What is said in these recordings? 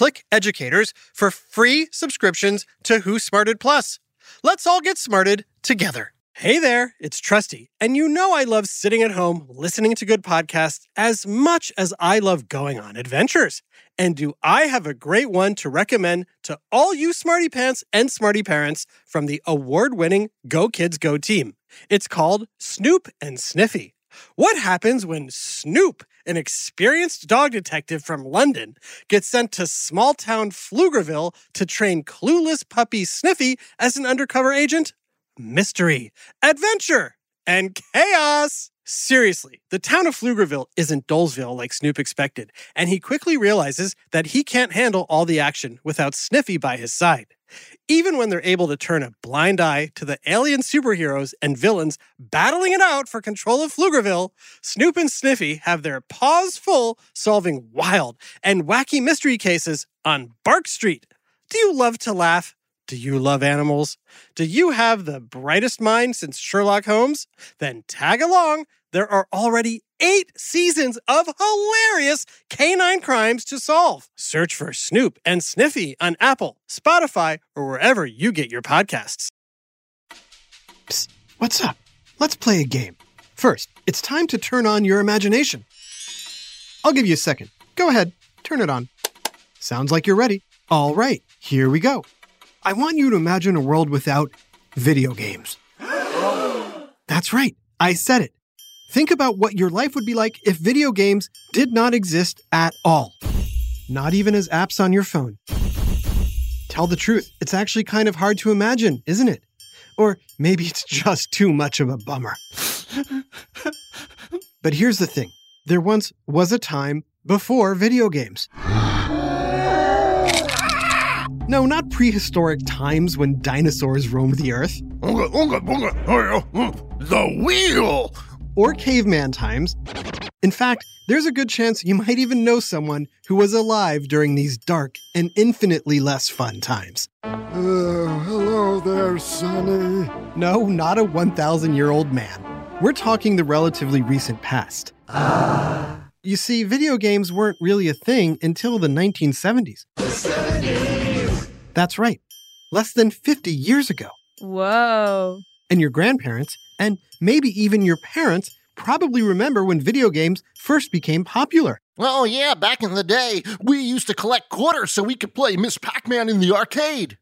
Click Educators for free subscriptions to Who Smarted Plus. Let's all get smarted together. Hey there, it's Trusty, and you know I love sitting at home listening to good podcasts as much as I love going on adventures. And do I have a great one to recommend to all you smarty pants and smarty parents from the award winning Go Kids Go team? It's called Snoop and Sniffy. What happens when Snoop, an experienced dog detective from London, gets sent to small town Pflugerville to train clueless puppy Sniffy as an undercover agent? Mystery, adventure, and chaos! Seriously, the town of Pflugerville isn't Dolesville like Snoop expected, and he quickly realizes that he can't handle all the action without Sniffy by his side. Even when they're able to turn a blind eye to the alien superheroes and villains battling it out for control of Pflugerville, Snoop and Sniffy have their paws full solving wild and wacky mystery cases on Bark Street. Do you love to laugh? Do you love animals? Do you have the brightest mind since Sherlock Holmes? Then tag along. There are already eight seasons of hilarious canine crimes to solve. Search for Snoop and Sniffy on Apple, Spotify, or wherever you get your podcasts. Psst, what's up? Let's play a game. First, it's time to turn on your imagination. I'll give you a second. Go ahead, turn it on. Sounds like you're ready. All right, here we go. I want you to imagine a world without video games. That's right, I said it. Think about what your life would be like if video games did not exist at all. Not even as apps on your phone. Tell the truth, it's actually kind of hard to imagine, isn't it? Or maybe it's just too much of a bummer. but here's the thing there once was a time before video games. No, not prehistoric times when dinosaurs roamed the earth. Oh, hmm. The wheel! Or caveman times. In fact, there's a good chance you might even know someone who was alive during these dark and infinitely less fun times. Uh, hello there, Sonny. No, not a 1,000 year old man. We're talking the relatively recent past. You see, video games weren't really a thing until the 1970s. The 70s! That's right. Less than 50 years ago. Whoa. And your grandparents, and maybe even your parents, probably remember when video games first became popular. Oh, yeah, back in the day, we used to collect quarters so we could play Miss Pac Man in the arcade.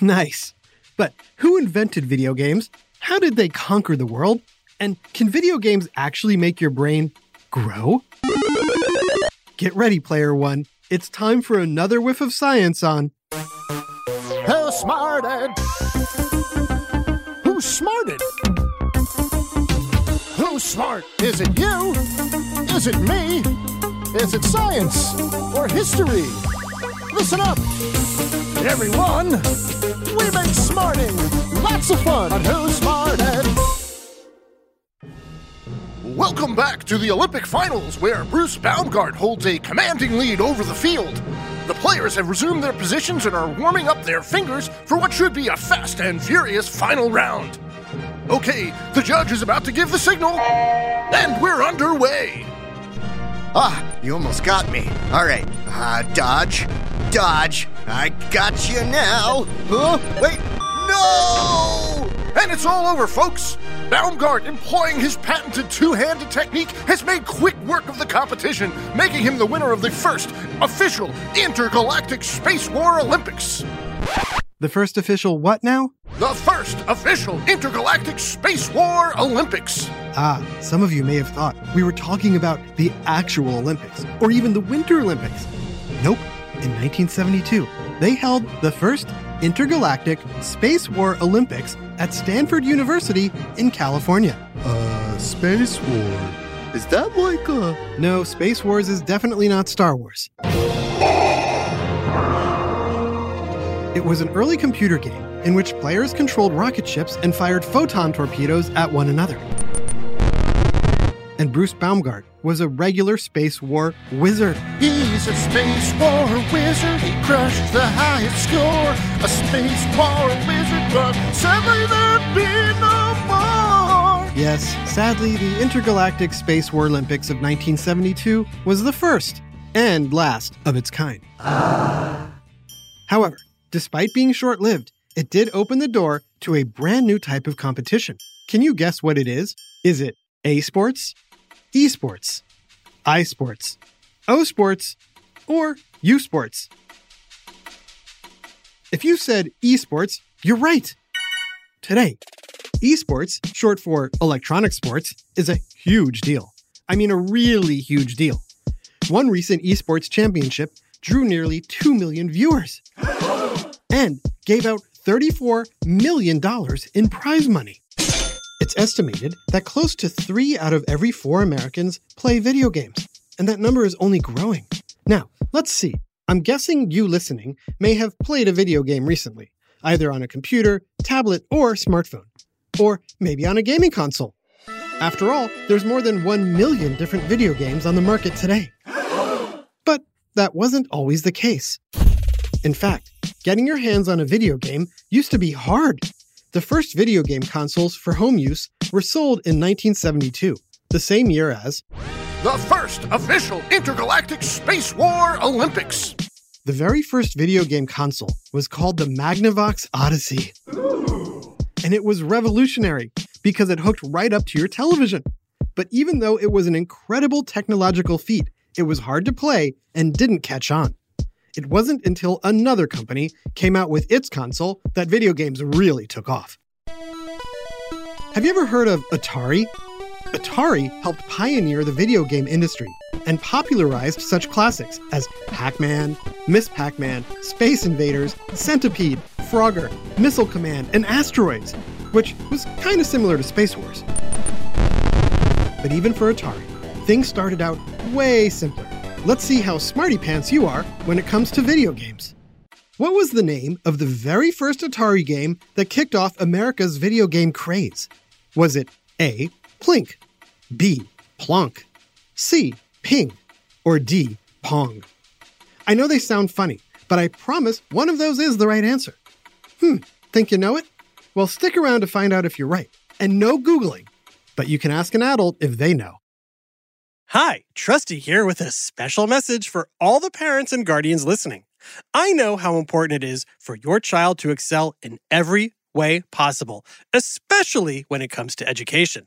Nice. But who invented video games? How did they conquer the world? And can video games actually make your brain grow? Get ready, Player One. It's time for another whiff of science on Who smarted? Smarted? Who's smart? Is it you? Is it me? Is it science or history? Listen up, everyone. We make smarting lots of fun on Who's Smarted. Welcome back to the Olympic finals, where Bruce Baumgart holds a commanding lead over the field. The players have resumed their positions and are warming up their fingers for what should be a fast and furious final round. Okay, the judge is about to give the signal, and we're underway. Ah, you almost got me. All right. Uh, dodge. Dodge. I got you now. Huh? Wait. No! And it's all over, folks. Baumgart, employing his patented two handed technique, has made quick work of the competition, making him the winner of the first official intergalactic space war Olympics. The first official what now? The first official intergalactic space war Olympics. Ah, some of you may have thought we were talking about the actual Olympics or even the Winter Olympics. Nope. In 1972, they held the first intergalactic space war Olympics at Stanford University in California. Uh, Space War. Is that like a. No, Space Wars is definitely not Star Wars. It was an early computer game in which players controlled rocket ships and fired photon torpedoes at one another. And Bruce Baumgart was a regular space war wizard. He's a space war wizard. He crushed the score. A space but sadly there'd be no more. Yes, sadly, the Intergalactic Space War Olympics of 1972 was the first and last of its kind. However, despite being short lived, it did open the door to a brand new type of competition. Can you guess what it is? Is it A sports, E sports, I sports, O sports, or U sports? If you said esports, you're right. Today, esports, short for electronic sports, is a huge deal. I mean, a really huge deal. One recent esports championship drew nearly 2 million viewers and gave out $34 million in prize money. It's estimated that close to three out of every four Americans play video games, and that number is only growing. Now, let's see. I'm guessing you listening may have played a video game recently, either on a computer, tablet, or smartphone, or maybe on a gaming console. After all, there's more than 1 million different video games on the market today. But that wasn't always the case. In fact, getting your hands on a video game used to be hard. The first video game consoles for home use were sold in 1972, the same year as The first official intergalactic space war Olympics. the very first video game console was called the Magnavox Odyssey. And it was revolutionary because it hooked right up to your television. But even though it was an incredible technological feat, it was hard to play and didn't catch on. It wasn't until another company came out with its console that video games really took off. Have you ever heard of Atari? Atari helped pioneer the video game industry and popularized such classics as Pac Man, Miss Pac Man, Space Invaders, Centipede, Frogger, Missile Command, and Asteroids, which was kind of similar to Space Wars. But even for Atari, things started out way simpler. Let's see how smarty pants you are when it comes to video games. What was the name of the very first Atari game that kicked off America's video game craze? Was it A. Plink, B. Plonk, C. Ping, or D. Pong? I know they sound funny, but I promise one of those is the right answer. Hmm, think you know it? Well, stick around to find out if you're right. And no Googling, but you can ask an adult if they know. Hi, Trusty here with a special message for all the parents and guardians listening. I know how important it is for your child to excel in every way possible, especially when it comes to education.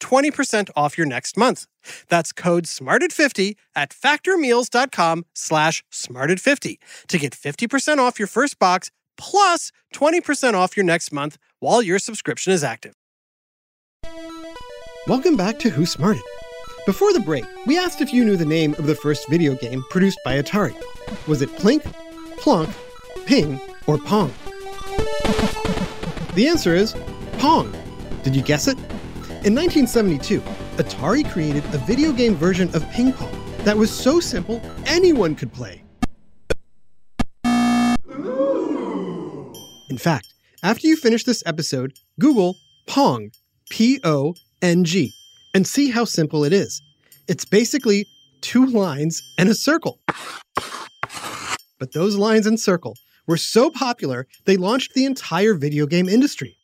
20% off your next month. That's code SMARTED50 at factormeals.com slash SMARTED50 to get 50% off your first box plus 20% off your next month while your subscription is active. Welcome back to Who Smarted. Before the break, we asked if you knew the name of the first video game produced by Atari. Was it Plink, Plonk, Ping, or Pong? The answer is Pong. Did you guess it? In 1972, Atari created a video game version of ping pong that was so simple anyone could play. In fact, after you finish this episode, Google Pong, P O N G, and see how simple it is. It's basically two lines and a circle. But those lines and circle were so popular, they launched the entire video game industry.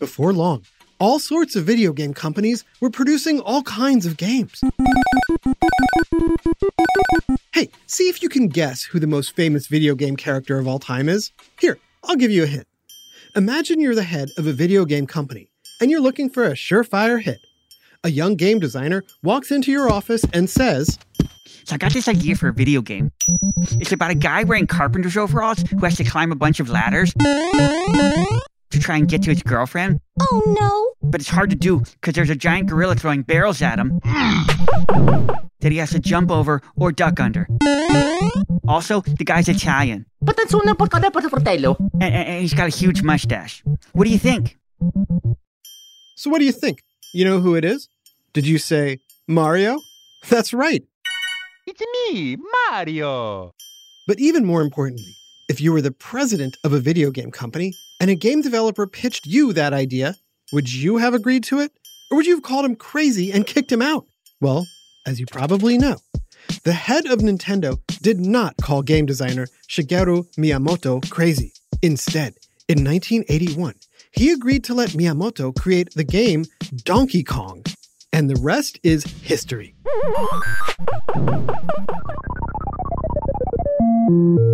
Before long, all sorts of video game companies were producing all kinds of games. Hey, see if you can guess who the most famous video game character of all time is. Here, I'll give you a hint. Imagine you're the head of a video game company and you're looking for a surefire hit. A young game designer walks into your office and says, So I got this idea for a video game. It's about a guy wearing carpenter's overalls who has to climb a bunch of ladders to try and get to his girlfriend. Oh no! But it's hard to do because there's a giant gorilla throwing barrels at him that he has to jump over or duck under. Also, the guy's Italian But that's ang sunang pagkada pa sa fratello? and, and- and he's got a huge mustache. What do you think? So, what do you think? You know who it is? Did you say Mario? That's right. It's me, Mario. But even more importantly, if you were the president of a video game company and a game developer pitched you that idea, would you have agreed to it? Or would you have called him crazy and kicked him out? Well, as you probably know, the head of Nintendo did not call game designer Shigeru Miyamoto crazy. Instead, in 1981, he agreed to let Miyamoto create the game Donkey Kong. And the rest is history.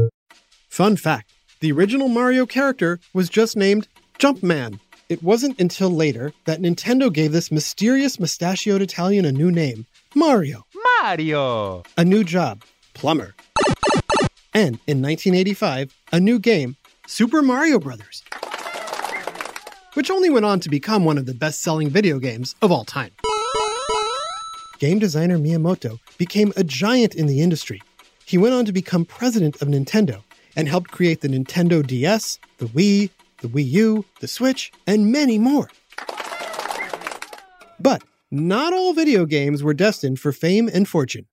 Fun fact the original Mario character was just named Jumpman. It wasn't until later that Nintendo gave this mysterious mustachioed Italian a new name Mario, Mario. a new job, plumber. And in 1985, a new game, Super Mario Bros., which only went on to become one of the best selling video games of all time. Game designer Miyamoto became a giant in the industry. He went on to become president of Nintendo and helped create the Nintendo DS, the Wii, the Wii U, the Switch, and many more. But not all video games were destined for fame and fortune.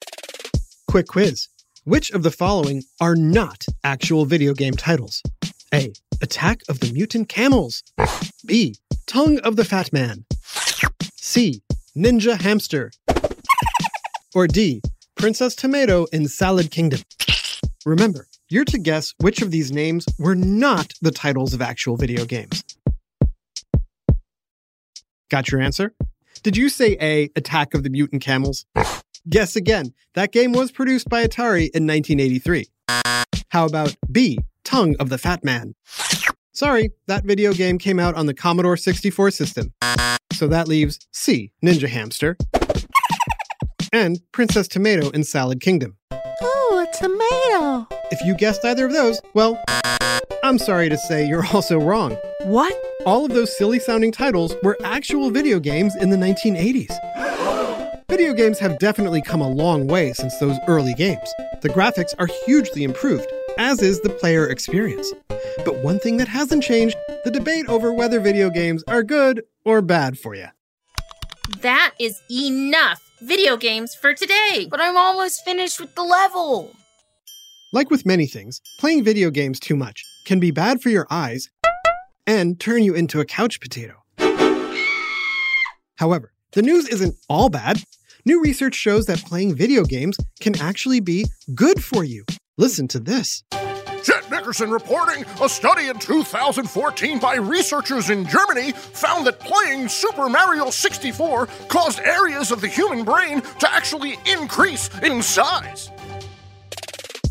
Quick quiz Which of the following are not actual video game titles? A. Attack of the Mutant Camels. B. Tongue of the Fat Man. C. Ninja Hamster. Or D. Princess Tomato in Salad Kingdom? Remember, you're to guess which of these names were not the titles of actual video games. Got your answer? Did you say A, Attack of the Mutant Camels? Guess again. That game was produced by Atari in 1983. How about B, Tongue of the Fat Man? Sorry, that video game came out on the Commodore 64 system. So that leaves C, Ninja Hamster, and Princess Tomato in Salad Kingdom. A tomato. If you guessed either of those, well, I'm sorry to say you're also wrong. What? All of those silly sounding titles were actual video games in the 1980s. Video games have definitely come a long way since those early games. The graphics are hugely improved, as is the player experience. But one thing that hasn't changed the debate over whether video games are good or bad for you. That is enough video games for today. But I'm almost finished with the level. Like with many things, playing video games too much can be bad for your eyes and turn you into a couch potato. However, the news isn't all bad. New research shows that playing video games can actually be good for you. Listen to this. Jet Nickerson reporting a study in 2014 by researchers in Germany found that playing Super Mario 64 caused areas of the human brain to actually increase in size.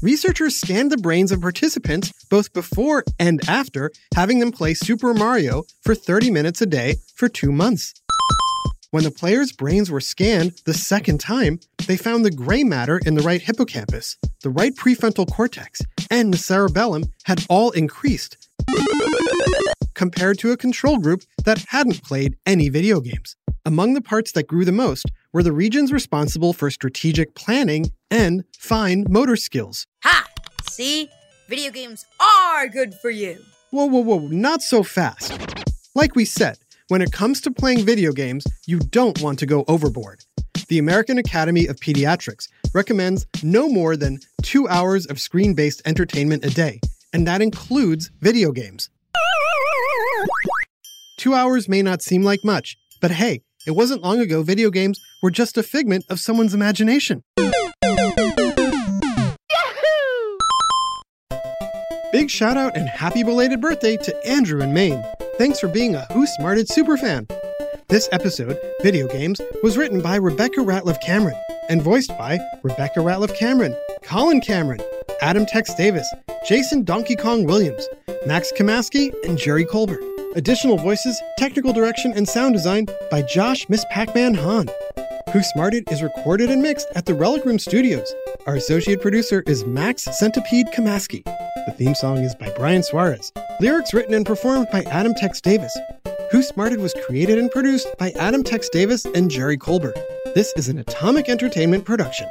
Researchers scanned the brains of participants both before and after having them play Super Mario for 30 minutes a day for two months. When the players' brains were scanned the second time, they found the gray matter in the right hippocampus, the right prefrontal cortex, and the cerebellum had all increased compared to a control group that hadn't played any video games. Among the parts that grew the most were the regions responsible for strategic planning and fine motor skills. Ha! See? Video games are good for you. Whoa, whoa, whoa, not so fast. Like we said, when it comes to playing video games, you don't want to go overboard. The American Academy of Pediatrics recommends no more than two hours of screen based entertainment a day, and that includes video games. Two hours may not seem like much, but hey, it wasn't long ago video games were just a figment of someone's imagination. Big shout out and happy belated birthday to Andrew in Maine. Thanks for being a Who Smarted superfan. This episode, Video Games, was written by Rebecca Ratliff Cameron and voiced by Rebecca Ratliff Cameron, Colin Cameron, Adam Tex Davis, Jason Donkey Kong Williams, Max Kamaski, and Jerry Colbert. Additional voices, technical direction, and sound design by Josh Miss Pac-Man Hahn. Who Smarted is recorded and mixed at the Relic Room Studios. Our associate producer is Max Centipede Kamaski. The theme song is by Brian Suarez. Lyrics written and performed by Adam Tex Davis. Who Smarted was created and produced by Adam Tex Davis and Jerry Colbert. This is an Atomic Entertainment production.